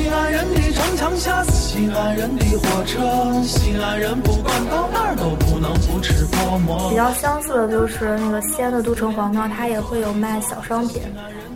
西安人的城墙下是西安人的火车，西安人不管到哪儿都不能不吃泡馍。比较相似的就是那个西安的都城隍庙，它也会有卖小商品，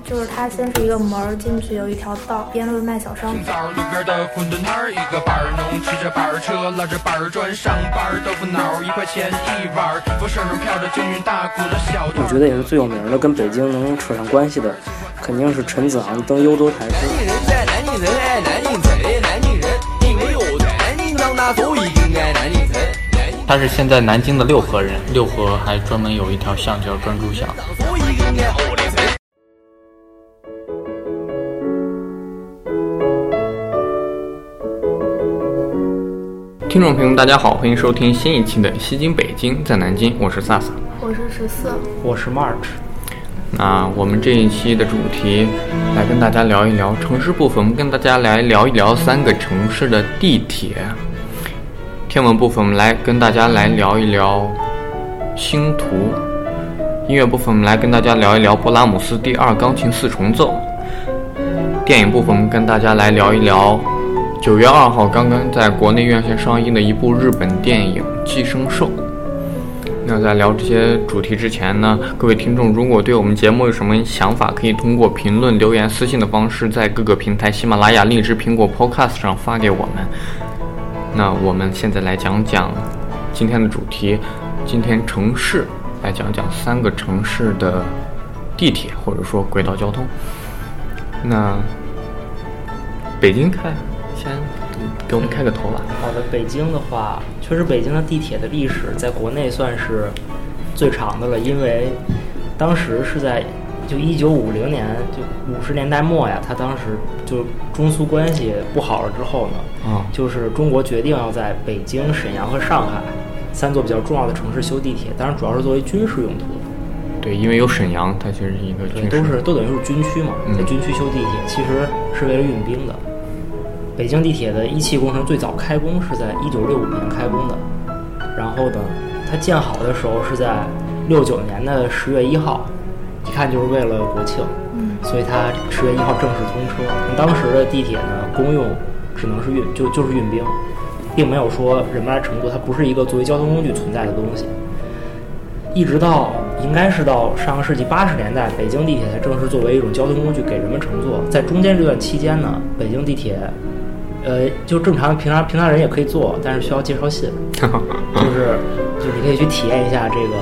就是它先是一个门进去，有一条道，边都是卖小商品。道路边的馄饨摊儿，一个板儿农骑着板儿车，拉着板儿砖上班儿，豆腐脑儿一块钱一碗儿，风身上飘着京韵大鼓的小。我觉得也是最有名的，跟北京能扯上关系的，肯定是陈子昂登幽州台诗。南京人在南京城爱南京城，南京人因为我在南京长大，所以更爱南京城。南京他是现在南京的六合人，六合还专门有一条巷叫专诸巷。听众朋友，大家好，欢迎收听新一期的《西京北京在南京》，我是萨萨。我是十四，我是 March，那我们这一期的主题来跟大家聊一聊城市部分，我们跟大家来聊一聊三个城市的地铁。天文部分，我们来跟大家来聊一聊星图。音乐部分，我们来跟大家聊一聊勃拉姆斯第二钢琴四重奏。电影部分，我们跟大家来聊一聊九月二号刚刚在国内院线上映的一部日本电影《寄生兽》。那在聊这些主题之前呢，各位听众如果对我们节目有什么想法，可以通过评论、留言、私信的方式，在各个平台喜马拉雅、荔枝、苹果 Podcast 上发给我们。那我们现在来讲讲今天的主题，今天城市来讲讲三个城市的地铁或者说轨道交通。那北京开，给我们开个头吧。好的，北京的话，确实北京的地铁的历史在国内算是最长的了，因为当时是在就一九五零年，就五十年代末呀，他当时就中苏关系不好了之后呢，啊就是中国决定要在北京、沈阳和上海三座比较重要的城市修地铁，当然主要是作为军事用途的。对，因为有沈阳，它其实是一个军对，都是都等于是军区嘛，嗯在军区修地铁，其实是为了运兵的。北京地铁的一期工程最早开工是在一九六五年开工的，然后呢，它建好的时候是在六九年的十月一号，一看就是为了国庆，嗯，所以它十月一号正式通车。当时的地铁呢，公用只能是运就就是运兵，并没有说人们来乘坐，它不是一个作为交通工具存在的东西。一直到应该是到上个世纪八十年代，北京地铁才正式作为一种交通工具给人们乘坐。在中间这段期间呢，北京地铁，呃，就正常平常平常人也可以坐，但是需要介绍信，就是就你可以去体验一下这个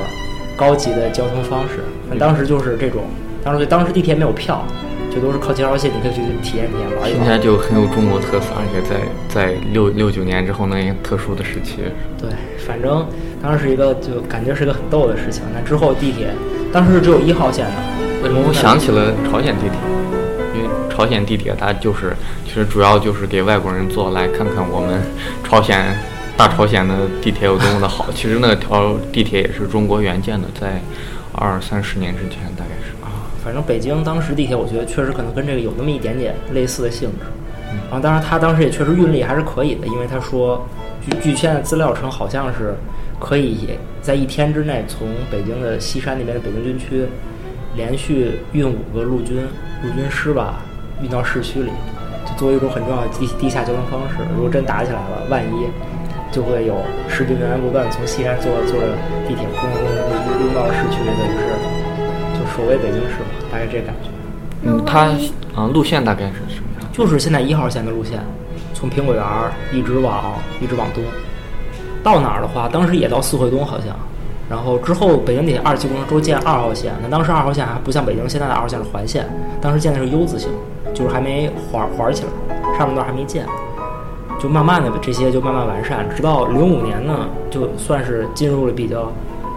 高级的交通方式。那当时就是这种，当时当时地铁没有票，就都是靠介绍信，你可以去体验体验玩一玩。听起来就很有中国特色，而且在在六六九年之后那个特殊的时期，对，反正当时是一个就感觉是个很逗的事情。那之后地铁当时是只有一号线的，为什么我想起了朝鲜地铁？朝鲜地铁它就是其实主要就是给外国人坐，来看看我们朝鲜大朝鲜的地铁有多么的好。其实那条地铁也是中国援建的，在二三十年之前大概是。啊反正北京当时地铁，我觉得确实可能跟这个有那么一点点类似的性质。然后，当然他当时也确实运力还是可以的，因为他说，据据现在资料称，好像是可以在一天之内从北京的西山那边的北京军区连续运五个陆军陆军师吧，运到市区里，就作为一种很重要的地地下交通方式。如果真打起来了，万一就会有士兵源源不断从西安坐坐着地铁轰轰轰轰到市区，等于是就守卫北京市嘛，大概这感觉。嗯，它啊、路线大概是什么样？就是现在一号线的路线，从苹果园儿一直往一直往东，到哪儿的话，当时也到四惠东好像。然后之后北京地铁二期工程周建二号线，那当时二号线还不像北京现在的二号线是环线，当时建的是 U 字形，就是还没环环起来，上面段还没建，就慢慢的这些就慢慢完善，直到零五年呢，就算是进入了比较，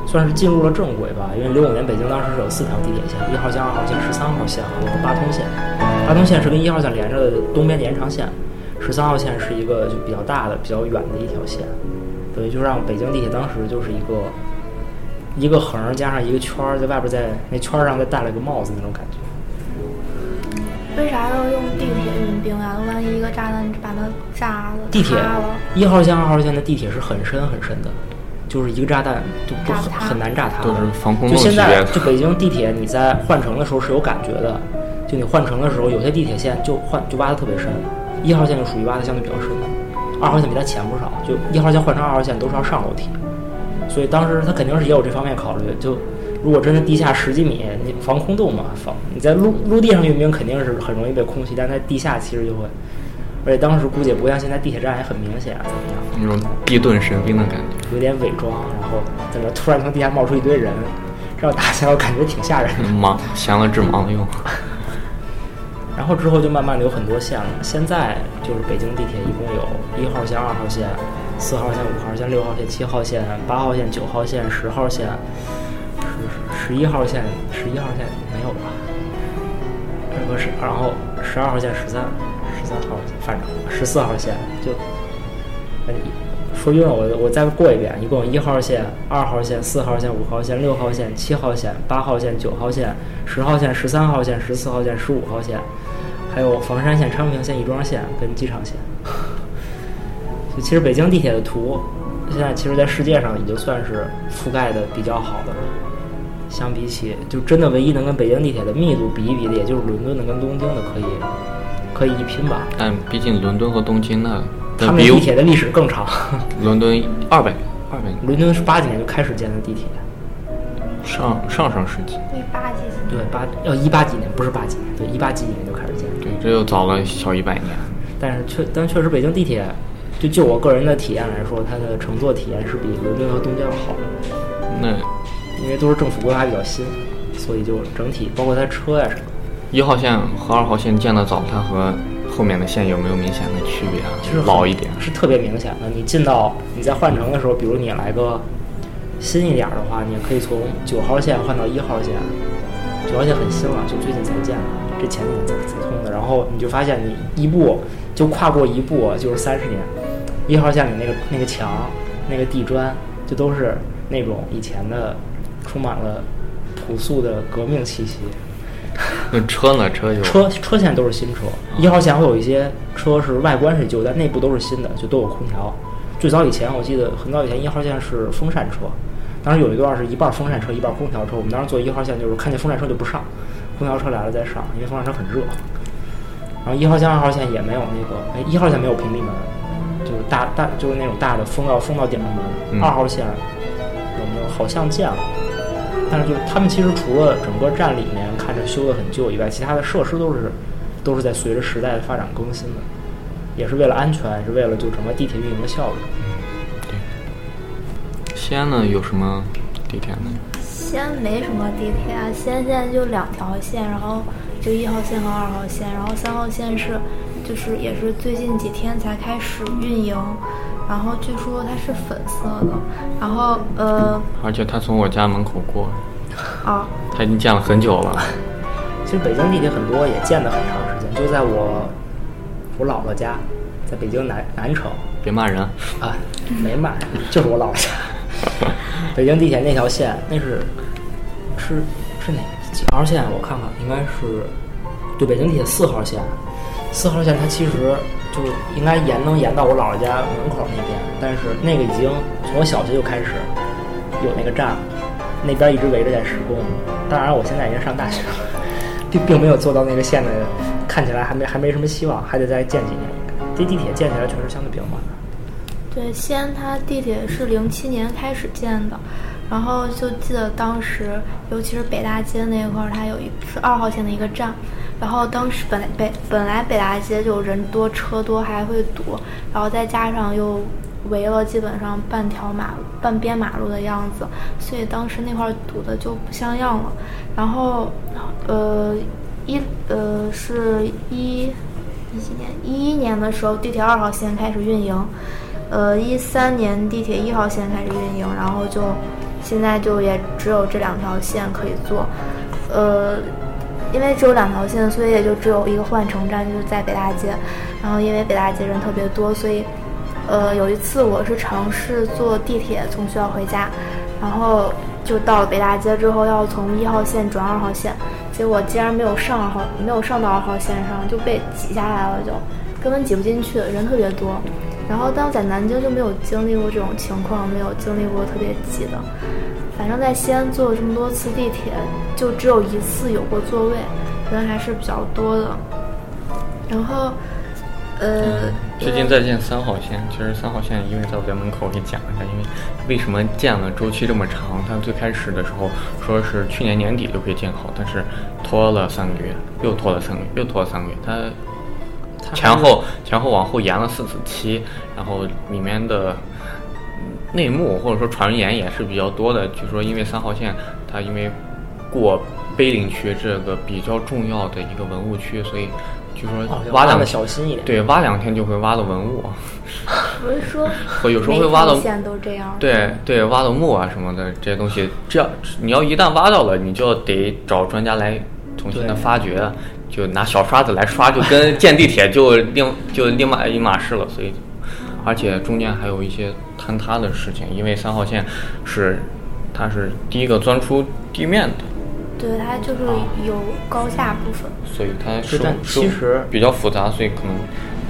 算是进入了正轨吧。因为零五年北京当时是有四条地铁线，一号线、二号线、十三号线和八通线。八通线是跟一号线连着的东边的延长线，十三号线是一个就比较大的、比较远的一条线，等于就让北京地铁当时就是一个一个横儿加上一个圈儿，在外边在那圈儿上再戴了个帽子那种感觉。为啥要用地铁运兵呀？万一一个炸弹把它炸了、地铁，一号线、二号线的地铁是很深很深的，就是一个炸弹就不很很难炸塌防空就洞级别的。现在就北京地铁，你在换乘的时候是有感觉的，就你换乘的时候，有些地铁线就换就挖的特别深，一号线就属于挖的相对比较深的，二号线比它浅不少。就一号线换成二号线都是要上楼梯，所以当时他肯定是也有这方面考虑。就如果真的地下十几米，你防空洞嘛，防你在陆陆地上运兵肯定是很容易被空袭，但在地下其实就会，而且当时估计也不像现在地铁站也很明显啊怎么样，那种地遁神兵的感觉。有点伪装，然后在那突然从地下冒出一堆人，这样打起来我感觉挺吓人的。忙降了治盲用。然后之后就慢慢的有很多线了。现在就是北京地铁一共有一号线、二号线、四号线、五号线、六号线、七号线、八号线、九号线、十号线、十十一号线、十一号线没有吧？这个是，然后十二号线、十三、十三号线，反正十四号线就，哎，说晕了，我我再过一遍，一共有一号线、二号线、四号线、五号线、六号线、七号线、八号线、九号线、十号线、十三号线、十四号线、十五号线，还有房山线、昌平线、亦庄线跟机场线。就其实北京地铁的图，现在其实在世界上已经算是覆盖的比较好的了。相比起，就真的唯一能跟北京地铁的密度比一比的，也就是伦敦的跟东京的可以可以一拼吧。但毕竟伦敦和东京呢，他们地铁的历史更长。伦敦二百二百伦敦是八几年就开始建的地铁，上上上世纪，一八几几对八要一八几年，不是八几年，对一八几年就开始建。对，这又早了小一百年。但是确但确实北京地铁，就就我个人的体验来说，它的乘坐体验是比伦敦和东京要好的，那因为都是政府规划比较新，所以就整体包括它车呀什么。一号线和二号线建的早，它和后面的线有没有明显的区别啊？其实老一点。是特别明显的。你进到你在换乘的时候，比如你来个新一点儿的话，你也可以从九号线换到一号线。九号线很新了，就最近才建的，这前几年才才通的。然后你就发现你一步就跨过一步就是三十年。一号线里那个那个墙、那个地砖，就都是那种以前的，充满了朴素的革命气息。那车呢？车有车车现在都是新车，一号线会有一些车是外观是旧，但内部都是新的，就都有空调。最早以前我记得很早以前一号线是风扇车，当时有一段是一半风扇车一半空调车，我们当时坐一号线就是看见风扇车就不上，空调车来了再上，因为风扇车很热。然后一号线二号线也没有那个，哎，一号线没有屏蔽门，就是大大就是那种大的封到封到顶的门。嗯二号线有没有？好像建了。但是就是他们其实除了整个站里面看着修的很旧以外，其他的设施都是都是在随着时代的发展更新的，也是为了安全，也是为了就整个地铁运营的效率。对西安呢？有什么地铁呢？西安没什么地铁啊，西安现在就两条线，然后就一号线和二号线，然后三号线是就是也是最近几天才开始运营，然后据说它是粉色的，然后呃而且它从我家门口过，啊它已经建了很久了。其实北京地铁很多也建的很长时间，就在我我姥姥家，在北京南南城别骂人，啊，没骂，就是我姥姥家。北京地铁那条线，那是是是哪几号线？我看看，应该是对北京地铁四号线。四号线它其实就应该延能延到我姥姥家门口那边，但是那个已经从我小学就开始有那个站，那边一直围着在施工。当然，我现在已经上大学了，并并没有做到那个线的，看起来还没还没什么希望，还得再建几年。这地铁建起来确实相对比较慢。对，西安它地铁是零七年开始建的，然后就记得当时，尤其是北大街那块儿，它有一是二号线的一个站，然后当时本来北本来北大街就人多车多还会堵，然后再加上又围了基本上半条马半边马路的样子，所以当时那块儿堵的就不像样了。然后，呃，一呃是一一几年一一年的时候，地铁二号线开始运营。呃，一三年地铁一号线开始运营，然后就现在就也只有这两条线可以坐。呃，因为只有两条线，所以也就只有一个换乘站，就是在北大街。然后因为北大街人特别多，所以呃有一次我是尝试坐地铁从学校回家，然后就到了北大街之后要从一号线转二号线，结果竟然没有上二号，没有上到二号线上，就被挤下来了，就根本挤不进去，人特别多。然后当在南京就没有经历过这种情况，没有经历过特别挤的。反正在西安坐了这么多次地铁，就只有一次有过座位，人还是比较多的。然后，呃，最近在建三号线，其实三号线因为在我家门口，我给你讲一下，因为为什么建了周期这么长？它最开始的时候说是去年年底就可以建好，但是拖了三个月，又拖了三个月，又拖了三个月，它前后前后往后延了四次期，然后里面的嗯内幕或者说传言也是比较多的，据说因为三号线它因为过碑林区这个比较重要的一个文物区，所以据说哦，挖两的小心一点。对，挖两天就会挖到文物，不是说 我有时候会挖到线都这样。对对，挖到墓啊什么的这些东西，这样你要一旦挖到了，你就得找专家来重新的发掘，就拿小刷子来刷，就跟建地铁就另就另外一码事了。所以，而且中间还有一些坍塌的事情，因为三号线是它是第一个钻出地面的，对，它就是有高下部分。所以它其实比较复杂，所以可能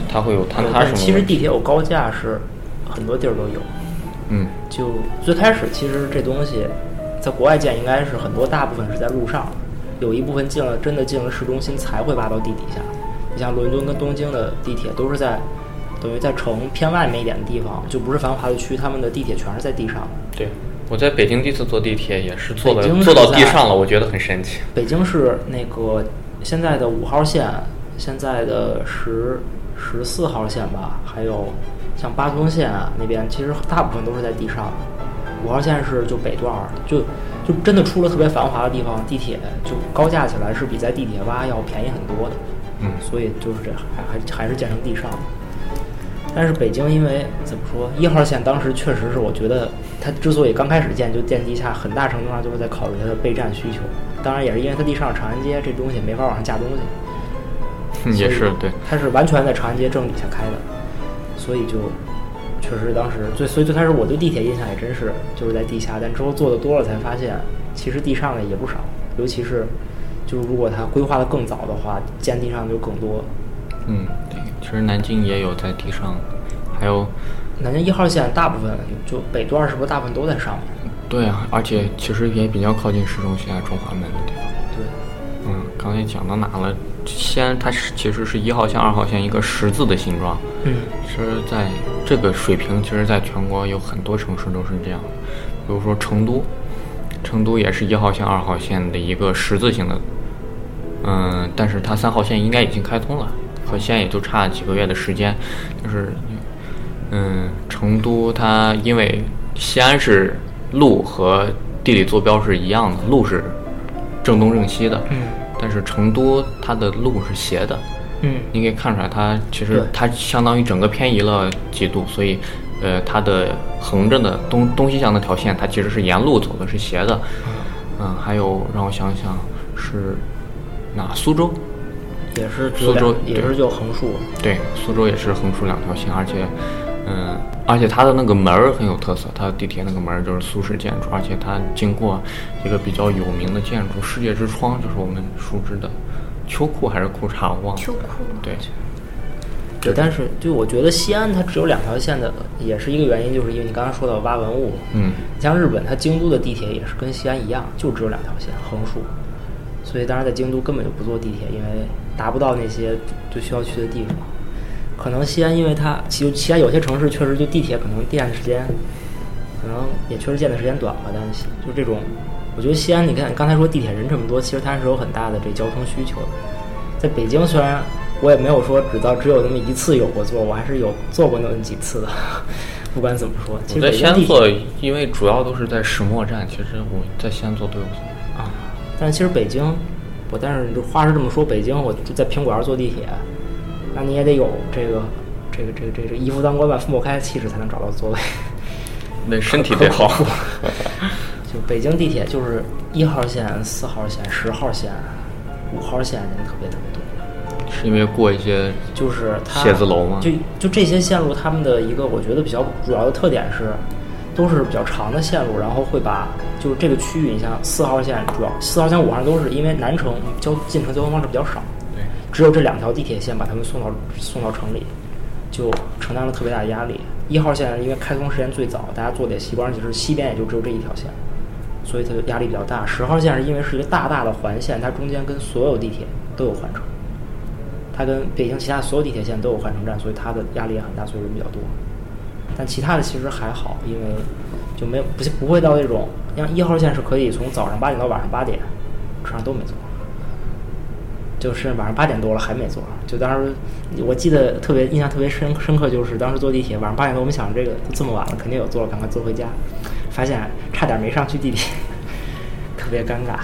它会有坍塌什么但其实。地铁有高架是很多地儿都有。嗯，就最开始其实这东西在国外建应该是很多大部分是在路上，有一部分进了真的进了市中心才会挖到地底下。你像伦敦跟东京的地铁都是在等于在城偏外面一点的地方，就不是繁华的区，他们的地铁全是在地上。对。我在北京第一次坐地铁也是坐北京了坐到地上了，我觉得很神奇。北京是那个现在的五号线，现在的十十四号线吧，还有像八通线啊那边，其实大部分都是在地上的。五号线是就北段儿，就就真的出了特别繁华的地方，地铁就高架起来是比在地铁挖要便宜很多的。嗯所以就是这还还还是建成地上的。但是北京因为怎么说，一号线当时确实是我觉得它之所以刚开始建就建地下，很大程度上就是在考虑它的备战需求。当然也是因为它地上长安街，这东西没法往上架东西。嗯也是对，它是完全在长安街正底下开的，所以就确实当时最所以最开始我对地铁印象也真是就是在地下，但之后坐的多了才发现，其实地上的也不少，尤其是就是如果它规划的更早的话，建地上就更多。嗯，对，其实南京也有在地上，还有，南京一号线大部分就北段是不是大部分都在上面？对啊，而且其实也比较靠近市中心啊，中华门的地方。对，嗯，刚才讲到哪了？西安它是其实是一号线、二号线一个十字的形状。嗯，其实在这个水平，其实在全国有很多城市都是这样的，比如说成都，成都也是一号线、二号线的一个十字形的，嗯，但是它三号线应该已经开通了，和西安也就差几个月的时间，就是，嗯，成都它因为西安是路和地理坐标是一样的，路是正东正西的，嗯，但是成都它的路是斜的，嗯，你可以看出来，它其实它相当于整个偏移了几度，所以，呃，它的横着的东东西向那条线，它其实是沿路走的，是斜的。嗯，还有让我想想是哪？苏州，也是苏州也是就横竖。对，苏州也是横竖两条线，而且，嗯，而且它的那个门儿很有特色，它的地铁那个门儿就是苏式建筑，而且它经过一个比较有名的建筑——世界之窗，就是我们熟知的秋裤还是裤衩，我忘了。秋裤对，对，但是就我觉得西安它只有两条线的，也是一个原因，就是因为你刚刚说到挖文物。嗯，像日本，它京都的地铁也是跟西安一样，就只有两条线横竖，所以当然在京都根本就不坐地铁，因为达不到那些就需要去的地方。可能西安，因为它其实西安有些城市确实就地铁可能建的时间，可能也确实建的时间短吧，但是就这种，我觉得西安，你看刚才说地铁人这么多，其实它是有很大的这交通需求的。在北京虽然我也没有说只到只有那么一次有过坐，我还是有坐过那么几次的。不管怎么说，其实在西安坐，因为主要都是在石磨站，其实我在西安坐都有坐。啊，但是其实北京，我但是话是这么说，北京我就在苹果园坐地铁，那你也得有这个这个这个这个、这个衣服当官万父莫开的气质才能找到座位。那身体得好。就北京地铁就是一号线、四号线、十号线、五号线人特别特别多。是因为过一些就是它写字楼吗就就这些线路，他们的一个我觉得比较主要的特点是，都是比较长的线路，然后会把就是这个区域，你像四号线主要四号线、五号线都是因为南城交进城交通方式比较少，对，只有这两条地铁线把他们送到送到城里，就承担了特别大的压力。一号线因为开通时间最早，大家坐的也习惯，就是西边也就只有这一条线，所以它就压力比较大。十号线是因为是一个大大的环线，它中间跟所有地铁都有换乘。它跟北京其他所有地铁线都有换乘站，所以它的压力也很大，所以人比较多。但其他的其实还好，因为就没有不不会到那种，像一号线是可以从早上八点到晚上八点，车上都没座，就是晚上八点多了还没座。就当时我记得特别印象特别深深刻，就是当时坐地铁晚上八点多，我们想这个都这么晚了，肯定有座，赶快坐回家，发现差点没上去地铁，特别尴尬。